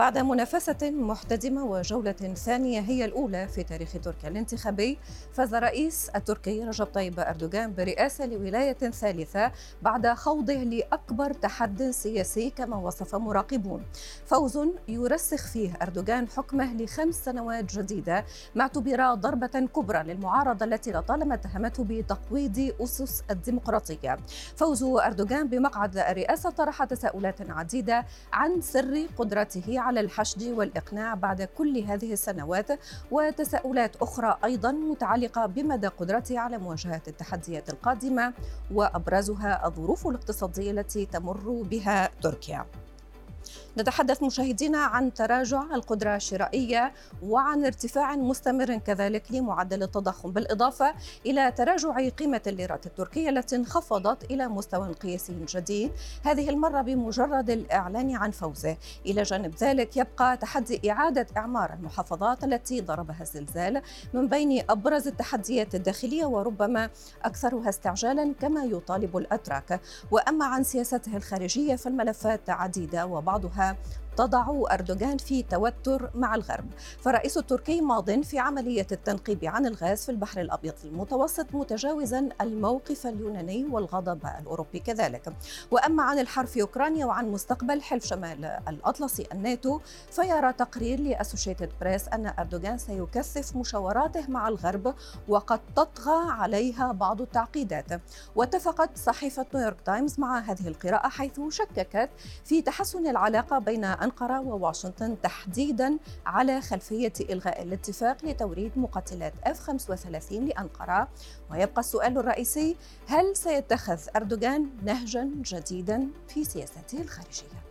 بعد منافسة محتدمة وجولة ثانية هي الأولى في تاريخ تركيا الانتخابي فاز الرئيس التركي رجب طيب أردوغان برئاسة لولاية ثالثة بعد خوضه لأكبر تحد سياسي كما وصف مراقبون. فوز يرسخ فيه أردوغان حكمه لخمس سنوات جديدة ما اعتبر ضربة كبرى للمعارضة التي لطالما اتهمته بتقويض أسس الديمقراطية. فوز أردوغان بمقعد الرئاسة طرح تساؤلات عديدة عن سر قدرته على الحشد والإقناع بعد كل هذه السنوات وتساؤلات أخرى أيضا متعلقة بمدى قدرته على مواجهة التحديات القادمة وأبرزها الظروف الاقتصادية التي تمر بها تركيا. نتحدث مشاهدينا عن تراجع القدرة الشرائية وعن ارتفاع مستمر كذلك لمعدل التضخم بالإضافة إلى تراجع قيمة الليرة التركية التي انخفضت إلى مستوى قياسي جديد. هذه المرة بمجرد الإعلان عن فوزه. إلى جانب ذلك يبقى تحدي إعادة إعمار المحافظات التي ضربها الزلزال من بين أبرز التحديات الداخلية وربما أكثرها استعجالا كما يطالب الأتراك. وأما عن سياسته الخارجية فالملفات عديدة وبعضها تضع أردوغان في توتر مع الغرب. فالرئيس التركي ماض في عملية التنقيب عن الغاز في البحر الأبيض المتوسط متجاوزا الموقف اليوناني والغضب الأوروبي كذلك. وأما عن الحرب في أوكرانيا وعن مستقبل حلف شمال الأطلسي الناتو فيرى تقرير لأسوشيتد بريس أن أردوغان سيكثف مشاوراته مع الغرب وقد تطغى عليها بعض التعقيدات. واتفقت صحيفة نيويورك تايمز مع هذه القراءة حيث شككت في تحسن العلاقة بين أنقرة وواشنطن تحديدا على خلفية إلغاء الاتفاق لتوريد مقاتلات F-35 لأنقرة ويبقى السؤال الرئيسي هل سيتخذ أردوغان نهجا جديدا في سياسته الخارجية؟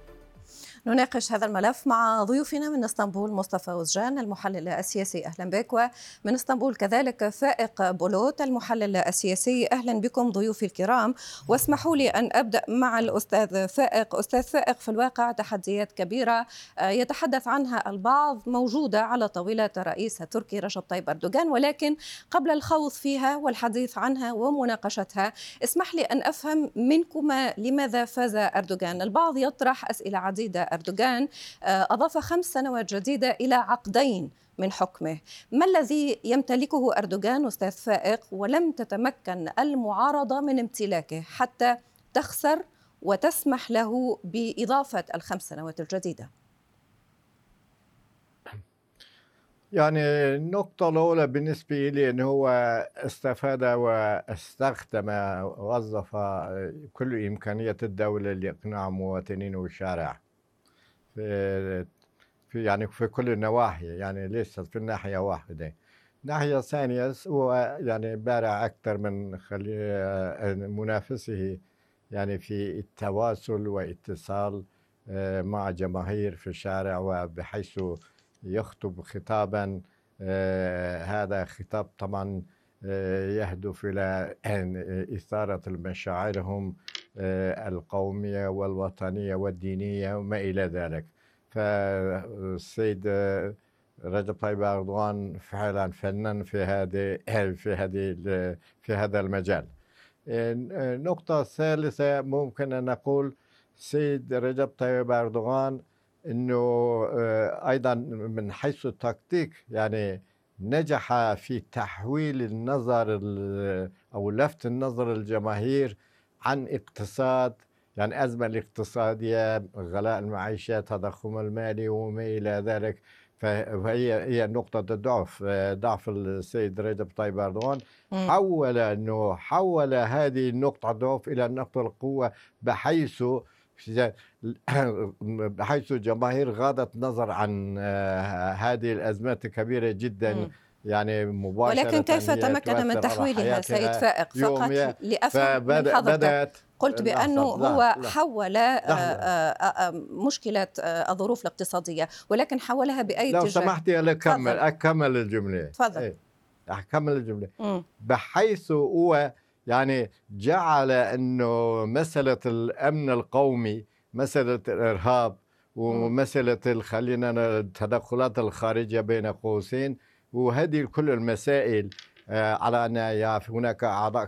نناقش هذا الملف مع ضيوفنا من إسطنبول مصطفى أوزجان المحلل السياسي. أهلا بك. ومن إسطنبول كذلك فائق بولوت المحلل السياسي. أهلا بكم ضيوفي الكرام. واسمحوا لي أن أبدأ مع الأستاذ فائق. أستاذ فائق في الواقع تحديات كبيرة آه، يتحدث عنها البعض موجودة على طاولة الرئيس التركي رجب طيب أردوغان. ولكن قبل الخوض فيها والحديث عنها ومناقشتها اسمح لي أن أفهم منكما لماذا فاز أردوغان. البعض يطرح أسئلة عديدة أردوغان آه، أضاف خمس سنوات جديدة إلى عقدين من حكمه. ما الذي يمتلكه أردوغان أستاذ فائق ولم تتمكن المعارضة من امتلاكه حتى تخسر وتسمح له بإضافة الخمس سنوات الجديدة؟ يعني النقطة الأولى بالنسبة لي أنه هو استفاد واستخدم ووظف كل إمكانية الدولة لإقناع مواطنين والشارع في في يعني في كل النواحي يعني ليس في الناحية واحدة؟ ناحية ثانية هو يعني بارع أكثر من منافسه يعني في التواصل واتصال آه، مع جماهير في الشارع وبحيث يخطب خطابا آه، هذا خطاب طبعا آه، يهدف إلى إثارة مشاعرهم القومية والوطنية والدينية وما إلى ذلك. فالسيد آه، رجب طيب أردوغان فعلا فنان في هذه في هذه في هذا المجال. النقطة الثالثة ممكن أن نقول سيد رجب طيب أردوغان أنه آه، أيضا من حيث التكتيك يعني نجح في تحويل النظر أو لفت النظر الجماهير عن اقتصاد يعني أزمة الاقتصادية غلاء المعيشة تضخم المالي وما إلى ذلك. فهي هي نقطة الضعف ضعف السيد رجب طيب أردوغان. حول أنه حول هذه النقطة الضعف إلى نقطة القوة بحيث بحيث الجماهير غاضت نظر عن آه، هذه الأزمات الكبيرة جدا. م. يعني مباشرة ولكن كيف تمكن من تحويلها سيد فائق فقط لأفهم من حضرتك. قلت بأنه هو حول آه، آه، آه، مشكلة الظروف الاقتصادية ولكن حولها بأي لو سمحتي أكمل أكمل الجملة. تفضل. إيه، أكمل الجملة. م. بحيث هو يعني جعل أنه مسألة الأمن القومي مسألة الإرهاب ومسألة خلينا التدخلات الخارجية بين قوسين وهذه كل المسائل آه، على أن هناك أعضاء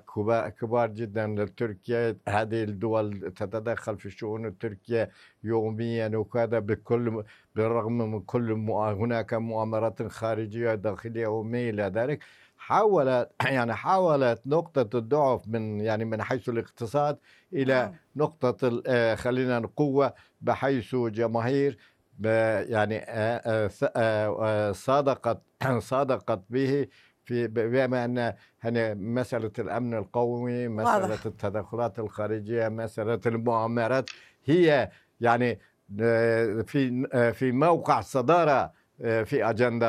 كبار جدا لتركيا هذه الدول تتدخل في شؤون تركيا يوميا وكذا بكل بالرغم من كل هناك مؤامرات خارجية داخلية وما إلى ذلك حاولت يعني حاولت نقطة الضعف من يعني من حيث الاقتصاد إلى نعم. نقطة آه، خلينا القوة بحيث جماهير يعني صادقت صادقت به في بما أن يعني مسألة الأمن القومي مسألة واضح. التدخلات الخارجية مسألة المؤامرات هي يعني في في موقع صدارة في أجندة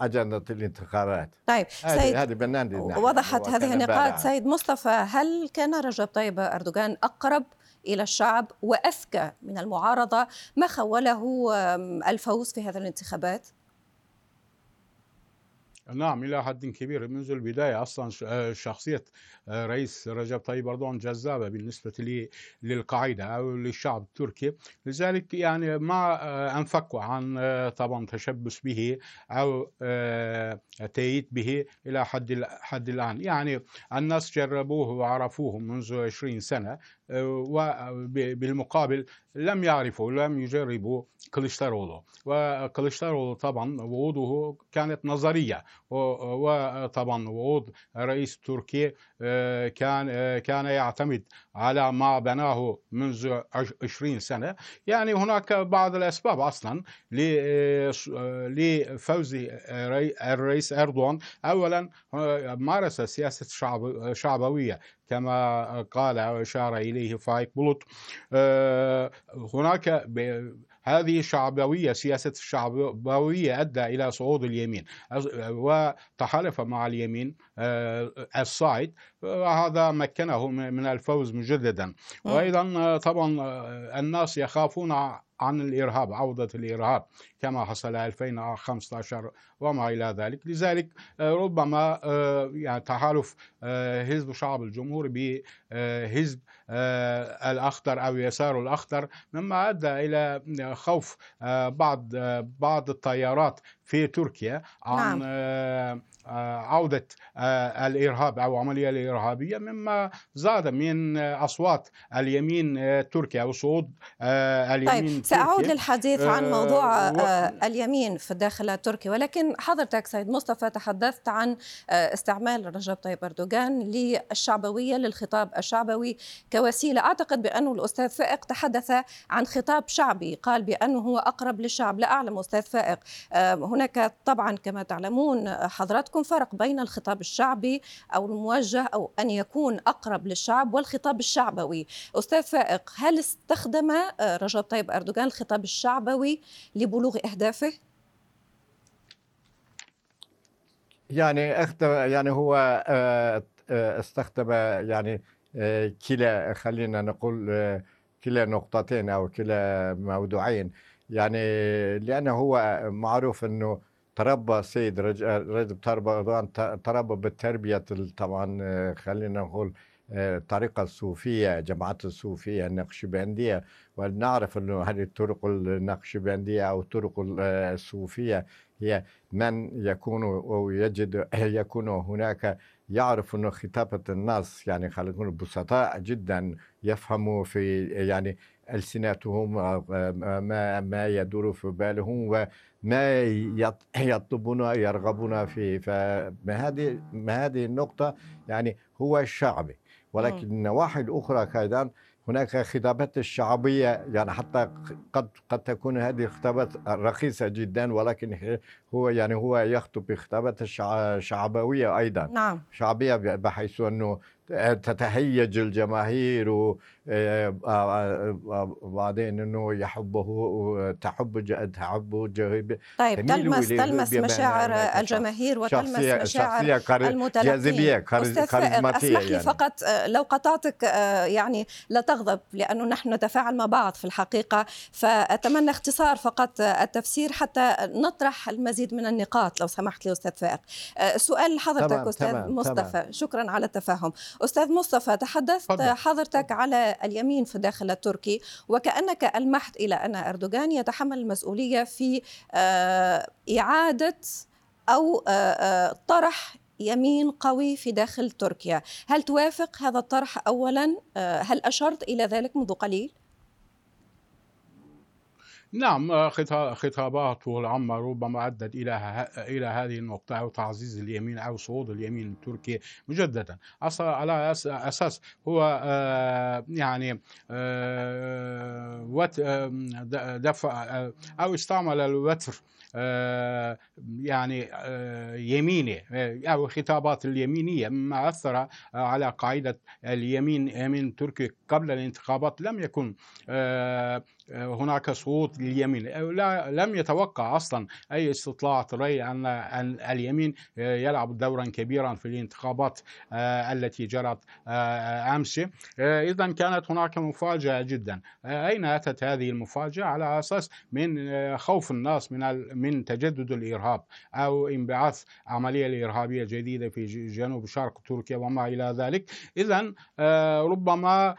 أجندة الانتخابات. طيب سيد هذه بنان وضحت هذه النقاط. سيد مصطفى هل كان رجب طيب أردوغان أقرب إلى الشعب واذكى من المعارضة؟ ما خوله الفوز في هذه الانتخابات؟ نعم إلى حد كبير. منذ البداية أصلا آه، شخصية آه، رئيس رجب طيب أردوغان جذابة بالنسبة للقاعدة أو للشعب التركي. لذلك يعني ما آه، أنفكوا عن طبعا تشبث به أو تأييد به إلى حد حد الآن. يعني الناس جربوه وعرفوه منذ 20 سنة. وبالمقابل لم يعرفوا لم يجربوا كليشتارولو وكليشتارولو طبعا وعوده كانت نظرية. وطبعا وعود رئيس تركيا آه، كان آه، كان يعتمد على ما بناه منذ 20 سنة. يعني هناك بعض الأسباب أصلا آه، لفوز الرئيس أردوغان. أولا مارس سياسة شعب شعبوية. كما قال وأشار إليه فايك بولوت هناك هذه الشعبوية سياسة الشعبوية أدى إلى صعود اليمين وتحالف مع اليمين آه، الصاعد وهذا مكنه من الفوز مجددا. وأيضا طبعا آه، الناس يخافون عن الإرهاب عودة الإرهاب كما حصل 2015 وما إلى ذلك. لذلك آه، ربما آه، يعني تحالف آه، حزب شعب الجمهور بحزب الأخضر أو يسار الأخضر مما أدى إلى خوف بعض بعض التيارات في تركيا عن نعم. عودة الإرهاب أو عملية الإرهابية مما زاد من أصوات اليمين التركي أو صعود اليمين طيب سأعود للحديث عن موضوع اليمين في الداخل التركي ولكن حضرتك سيد مصطفى تحدثت عن استعمال رجب طيب أردوغان للشعبوية للخطاب الشعبوي كوسيلة أعتقد بأنه الأستاذ فائق تحدث عن خطاب شعبي قال بأنه هو أقرب للشعب لا أعلم أستاذ فائق هناك طبعا كما تعلمون حضراتكم فرق بين الخطاب الشعبي أو الموجه أو أن يكون أقرب للشعب والخطاب الشعبوي أستاذ فائق هل استخدم رجب طيب أردوغان الخطاب الشعبوي لبلوغ أهدافه؟ يعني يعني هو آه، آه، استخدم يعني آه، كلا خلينا نقول كلا نقطتين أو كلا موضوعين يعني لأنه هو معروف إنه تربى السيد رجب طيب أردوغان تربى بالتربية طبعا خلينا نقول الطريقة الصوفية جماعات الصوفية النقشبندية. ونعرف أنه هذه الطرق النقشبندية أو الطرق الصوفية هي من يكون أو يجد يكون هناك. يعرف أنه خطابة الناس يعني خلينا نقول بسطاء جدا يفهموا في يعني ألسنتهم ما ما يدور في بالهم وما يطلبون يرغبون فيه فما هذه ما هذه النقطة يعني هو الشعبي. ولكن النواحي الأخرى أيضا هناك خطابات الشعبية يعني حتى قد قد تكون هذه الخطابات رخيصة جدا ولكن هو يعني هو يخطب بخطابات الشعبوية أيضا. نعم. شعبية بحيث أنه تتهيج الجماهير وبعدين إنه يحبه تحب تحب طيب تلمس تلمس مشاعر الجماهير وتلمس مشاعر جاذبية كاريزماتية اسمح لي يعني. فقط لو قطعتك يعني لا تغضب لأنه نحن نتفاعل مع بعض في الحقيقة. فأتمنى اختصار فقط التفسير حتى نطرح المزيد من النقاط لو سمحت لي أستاذ فائق سؤال لحضرتك أستاذ تمام مصطفى. تمام. شكرا على التفاهم. أستاذ مصطفى تحدثت فضل. حضرتك على اليمين في الداخل التركي وكأنك ألمحت إلى أن أردوغان يتحمل المسؤولية في آه، إعادة أو آه، آه، طرح يمين قوي في داخل تركيا هل توافق هذا الطرح أولا هل أشرت إلى ذلك منذ قليل؟ نعم آه، خطاباته العامة ربما أدت إلى إلى هذه النقطة أو تعزيز اليمين أو صعود اليمين التركي مجددا. على أساس هو آه، يعني آه، دفع أو استعمل الوتر يعني يميني أو الخطابات اليمينية مما أثر على قاعدة اليمين يمين تركي قبل الانتخابات لم يكن هناك صوت لليمين. لا لم يتوقع أصلا أي استطلاع راي أن اليمين يلعب دورا كبيرا في الانتخابات آه، التي جرت آه، أمس. آه، اذا كانت هناك مفاجأة جدا. أين أتت هذه المفاجأة؟ على أساس من خوف الناس من من تجدد الإرهاب أو انبعاث عملية إرهابية جديدة في جنوب شرق تركيا وما إلى ذلك. اذا ربما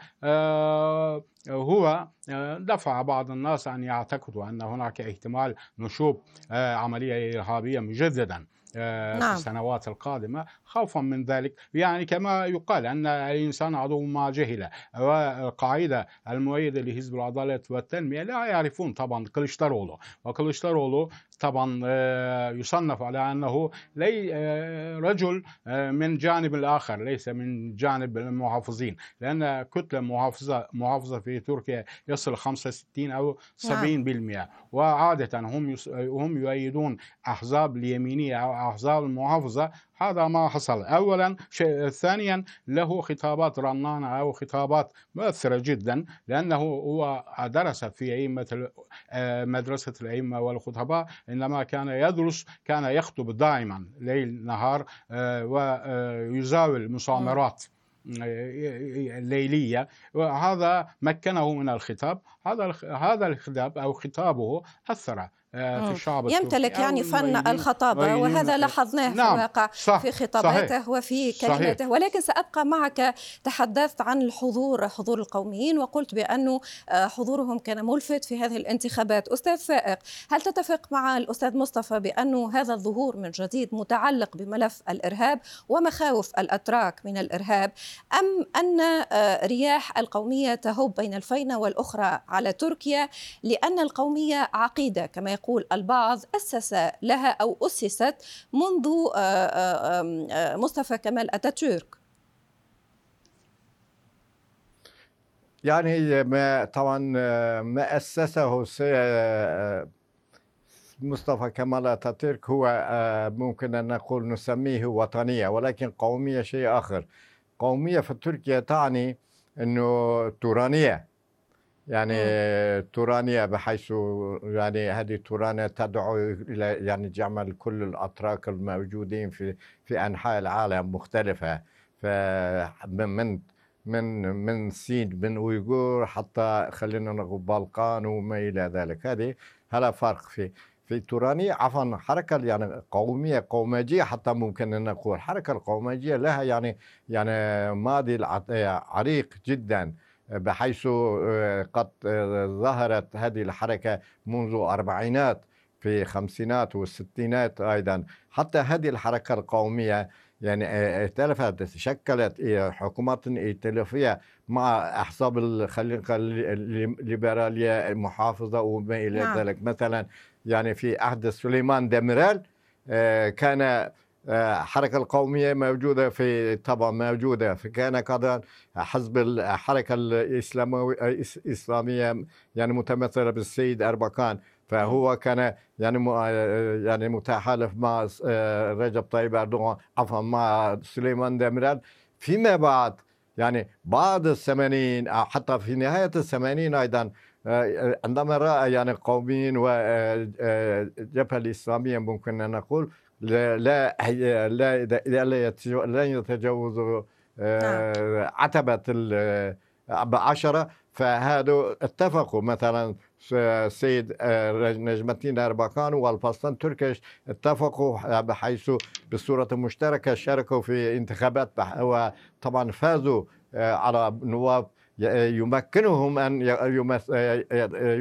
هو آه، دفع بعض الناس أن يعتقدوا أن هناك احتمال نشوب آه، عملية إرهابية مجددا. نعم. في السنوات القادمة خوفا من ذلك يعني كما يقال أن الإنسان عدو ما جهل والقاعدة المؤيدة لحزب العدالة والتنمية لا يعرفون طبعا كليشترولو وكليشترولو طبعا آه، يصنف على أنه لي آه، رجل من جانب الآخر ليس من جانب المحافظين لأن كتلة محافظة محافظة في تركيا يصل 65 أو 70% نعم. وعادة هم هم يؤيدون أحزاب اليمينية أو أحزاب المحافظة. هذا ما حصل. أولا شيء ثانيا له خطابات رنانة أو خطابات مؤثرة جدا لأنه هو درس في أئمة آه، مدرسة الأئمة والخطباء. عندما كان يدرس كان يخطب دائما ليل نهار آه، ويزاول مصامرات الليلية وهذا مكنه من الخطاب. هذا هذا الخطاب أو خطابه أثر آه، في الشعب يمتلك يعني فن الخطابة وهذا لاحظناه نعم في الواقع في خطاباته صحيح. وفي كلماته. صحيح ولكن سأبقى معك تحدثت عن الحضور حضور القوميين وقلت بأنه آه، حضورهم كان ملفت في هذه الانتخابات. أستاذ فائق هل تتفق مع الأستاذ مصطفى بأنه هذا الظهور من جديد متعلق بملف الإرهاب ومخاوف الأتراك من الإرهاب أم أن آه، رياح القومية تهب بين الفينة والأخرى على تركيا لأن القومية عقيدة كما يقول البعض أسس لها أو أسست منذ آه، آه، آه، مصطفى كمال أتاتورك يعني ما طبعا ما أسسه مصطفى كمال أتاتورك هو ممكن أن نقول نسميه وطنية ولكن قومية شيء آخر. قومية في تركيا تعني أنه تورانية. يعني تورانيا بحيث يعني هذه تورانيا تدعو إلى يعني جمع كل الأتراك الموجودين في في أنحاء العالم مختلفة. فمن من من سين من أويغور حتى خلينا نقول بالقان وما إلى ذلك. هذه هذا فرق في في تورانيا. عفوا حركة يعني قومية قومجيه حتى ممكن أن نقول الحركه القومجيه لها يعني يعني ماضي عريق جدا. بحيث آه، قد آه، ظهرت هذه الحركة منذ أربعينات في خمسينات والستينات أيضا حتى هذه الحركة القومية يعني آه، ائتلفت شكلت حكومات ائتلافية مع أحزاب الليبرالية المحافظة وما إلى نعم. ذلك مثلا يعني في عهد سليمان ديميرال كان الحركة القومية موجودة في طبعا موجودة. فكان قد حزب الحركة الإسلامية يعني متمثلة بالسيد أربكان فهو كان يعني يعني متحالف مع آه، رجب طيب أردوغان عفوا مع سليمان ديميرال فيما بعد يعني بعد الثمانين حتى في نهاية الثمانين أيضا آه، عندما رأى يعني قوميين والجبهة آه، الإسلامية ممكن أن نقول لا لا لا لا لن يتجاوزوا آه، نعم. عتبة بعشرة فهذا اتفقوا مثلا السيد آه، نجم الدين أربكان والفصلان تركيش اتفقوا بحيث بصورة مشتركة شاركوا في انتخابات وطبعا فازوا آه، على نواب يمكنهم أن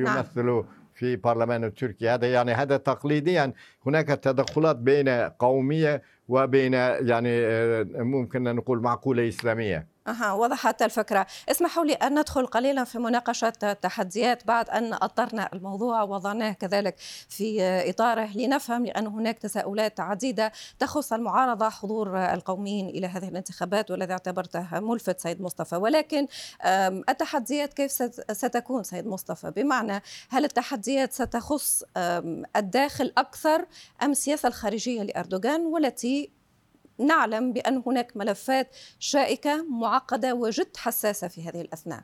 نعم. في برلمان تركيا. هذا يعني هذا تقليديا. هناك تدخلات بين قومية وبين يعني آه، ممكن نقول معقولة إسلامية. أها وضحت الفكرة. اسمحوا لي أن ندخل قليلا في مناقشة التحديات بعد أن أطرنا الموضوع وضعناه كذلك في إطاره لنفهم لأن هناك تساؤلات عديدة تخص المعارضة حضور القوميين إلى هذه الانتخابات والذي اعتبرته ملفت سيد مصطفى. ولكن التحديات كيف ستكون سيد مصطفى؟ بمعنى هل التحديات ستخص الداخل أكثر أم السياسة الخارجية لأردوغان والتي نعلم بأن هناك ملفات شائكة معقدة وجد حساسة في هذه الأثناء.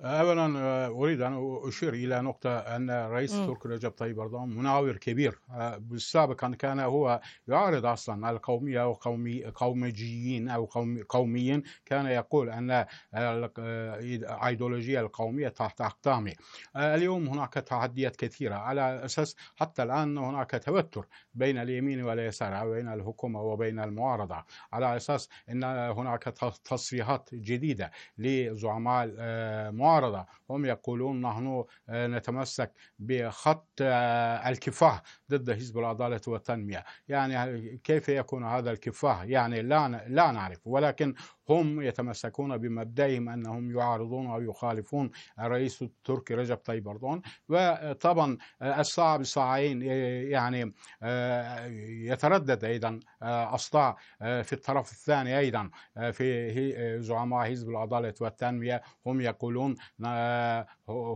اولا آه، أريد أن أشير إلى نقطة أن الرئيس التركي رجب طيب أردوغان مناور كبير آه، بالسابق كان هو يعارض أصلا القوميه أو قومي قومجيين أو قومي قوميين كان يقول أن الأيديولوجية القومية تحت اقدامه اليوم هناك تحديات كثيرة. على أساس حتى الآن هناك توتر بين اليمين واليسار أو بين الحكومة وبين المعارضة. على أساس إن هناك تصريحات جديدة لزعماء المعارضة. هم يقولون نحن آه، نتمسك بخط آه، الكفاح ضد حزب العدالة والتنمية. يعني كيف يكون هذا الكفاح يعني لا لا نعرف. ولكن هم يتمسكون بمبدئهم أنهم يعارضون أو يخالفون الرئيس التركي رجب طيب أردوغان وطبعا الصعب صاعين يعني يتردد أيضا أصداء في الطرف الثاني أيضا في زعماء حزب العدالة والتنمية هم يقولون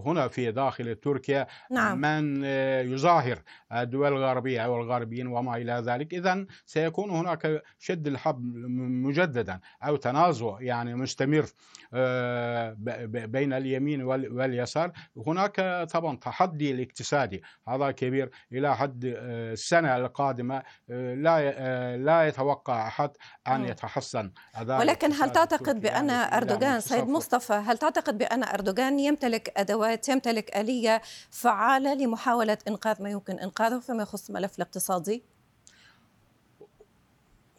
هنا في داخل تركيا نعم. من يظاهر الدول الغربية أو الغربيين وما إلى ذلك اذا سيكون هناك شد الحبل مجددا أو تنازل تنازع يعني مستمر آه، بين اليمين واليسار. هناك طبعا تحدي الاقتصادي هذا كبير. إلى حد آه، السنة القادمة آه، لا لا يتوقع أحد أن يتحسن ولكن هل تعتقد بأن يعني أردوغان سيد مصطفى هل تعتقد بأن أردوغان يمتلك أدوات يمتلك آلية فعالة لمحاولة إنقاذ ما يمكن إنقاذه فيما يخص الملف الاقتصادي؟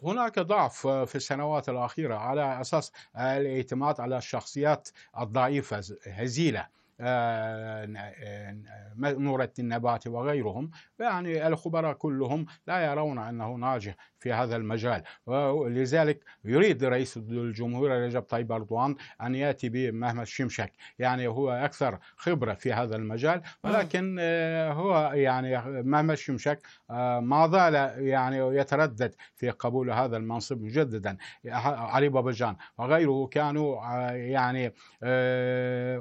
هناك ضعف في السنوات الأخيرة على أساس الاعتماد على الشخصيات الضعيفة هزيلة. نورة النبات وغيرهم. يعني الخبراء كلهم لا يرون أنه ناجح في هذا المجال. ولذلك يريد رئيس الجمهورية رجب طيب أردوان أن يأتي بمهمة شمشك. يعني هو أكثر خبرة في هذا المجال ولكن آه، هو يعني مهمة شمشك آه، ما زال يعني يتردد في قبول هذا المنصب مجددا. علي بابجان وغيره كانوا يعني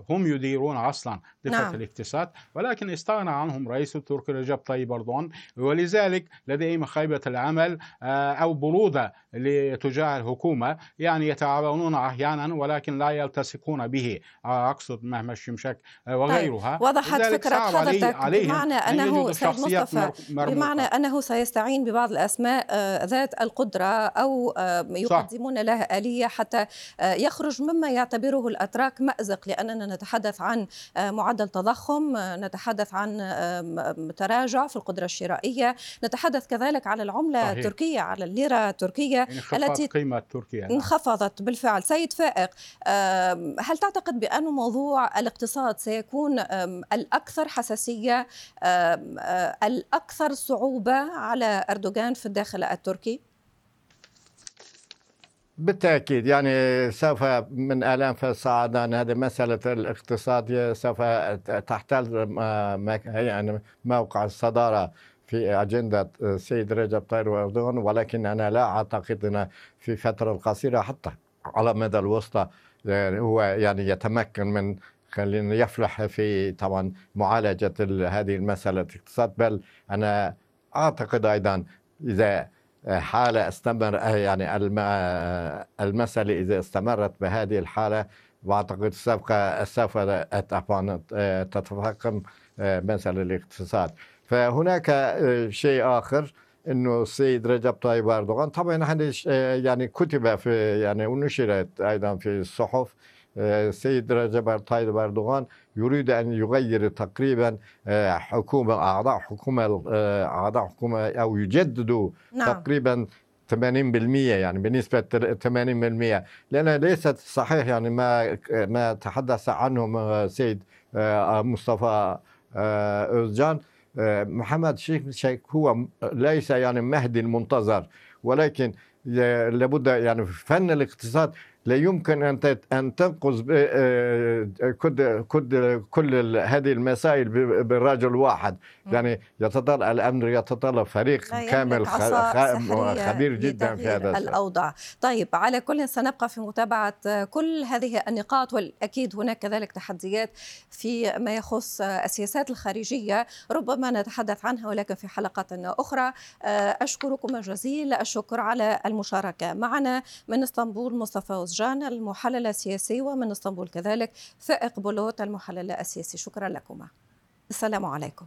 هم يديرون أصلا دفه نعم. الاقتصاد ولكن استغنى عنهم رئيس التركي رجب طيب أردوغان ولذلك لديهم خيبة العمل آه، أو بروده تجاه الحكومة يعني يتعاونون أحيانا ولكن لا يلتصقون به آه، أقصد مهما الشمشك آه، وغيرها طيب. وضحت فكرة حضرتك بمعنى أنه سيد مصطفى بمعنى أنه سيستعين ببعض الأسماء ذات القدرة أو يقدمون لها آلية حتى يخرج مما يعتبره الأتراك مأزق لأننا نتحدث عن معدل تضخم آه، نتحدث عن تراجع في القدرة الشرائية نتحدث كذلك على العملة صحيح. التركية على الليرة التركية التي قيمة التركية نعم. انخفضت بالفعل سيد فائق هل تعتقد بأن موضوع الاقتصاد سيكون الأكثر حساسية آه، الأكثر صعوبة على أردوغان في الداخل التركي؟ بالتأكيد يعني سوف من آلام فالصعدان هذه مسألة الاقتصاد سوف تحتل يعني موقع الصدارة في أجندة السيد رجب طيب أردوغان ولكن أنا لا أعتقد أن في فترة قصيرة حتى على مدى الوسطى يعني هو يعني يتمكن من خلينا يفلح في طبعا معالجة هذه المسألة الاقتصاد. بل أنا أعتقد أيضا إذا حالة استمر يعني المسألة إذا استمرت بهذه الحالة وأعتقد سوف سوف تتفاقم مسألة الاقتصاد. فهناك شيء آخر إنه السيد رجب طيب أردوغان طبعا يعني كتب في يعني ونشرت أيضا في الصحف السيد رجب طيب اردوغان يريد ان يغير تقريبا حكومه اعضاء حكومه آه، اعضاء حكومه أو يجددوا نعم. تقريبا 80% يعني بنسبة 80% لأن ليست صحيح يعني ما ما تحدث عنه سيد آه، مصطفى أوزجان محمد شيخ شيخ هو ليس يعني مهدي المنتظر ولكن لابد يعني في فن الاقتصاد لا يمكن أن أن تنقذ آه، كل كل هذه المسائل برجل واحد. يعني يتطلب الأمر يتطلب فريق لا كامل خبير جدا في هذا الشأن. الأوضاع. طيب على كل سنبقى في متابعة كل هذه النقاط والأكيد هناك كذلك تحديات في ما يخص السياسات الخارجية. ربما نتحدث عنها ولكن في حلقات أخرى. أشكركم جزيل الشكر على المشاركة. معنا من إسطنبول مصطفى رزجان المحلل السياسي ومن إسطنبول كذلك فائق بلوت المحلل السياسي. شكرا لكما. السلام عليكم.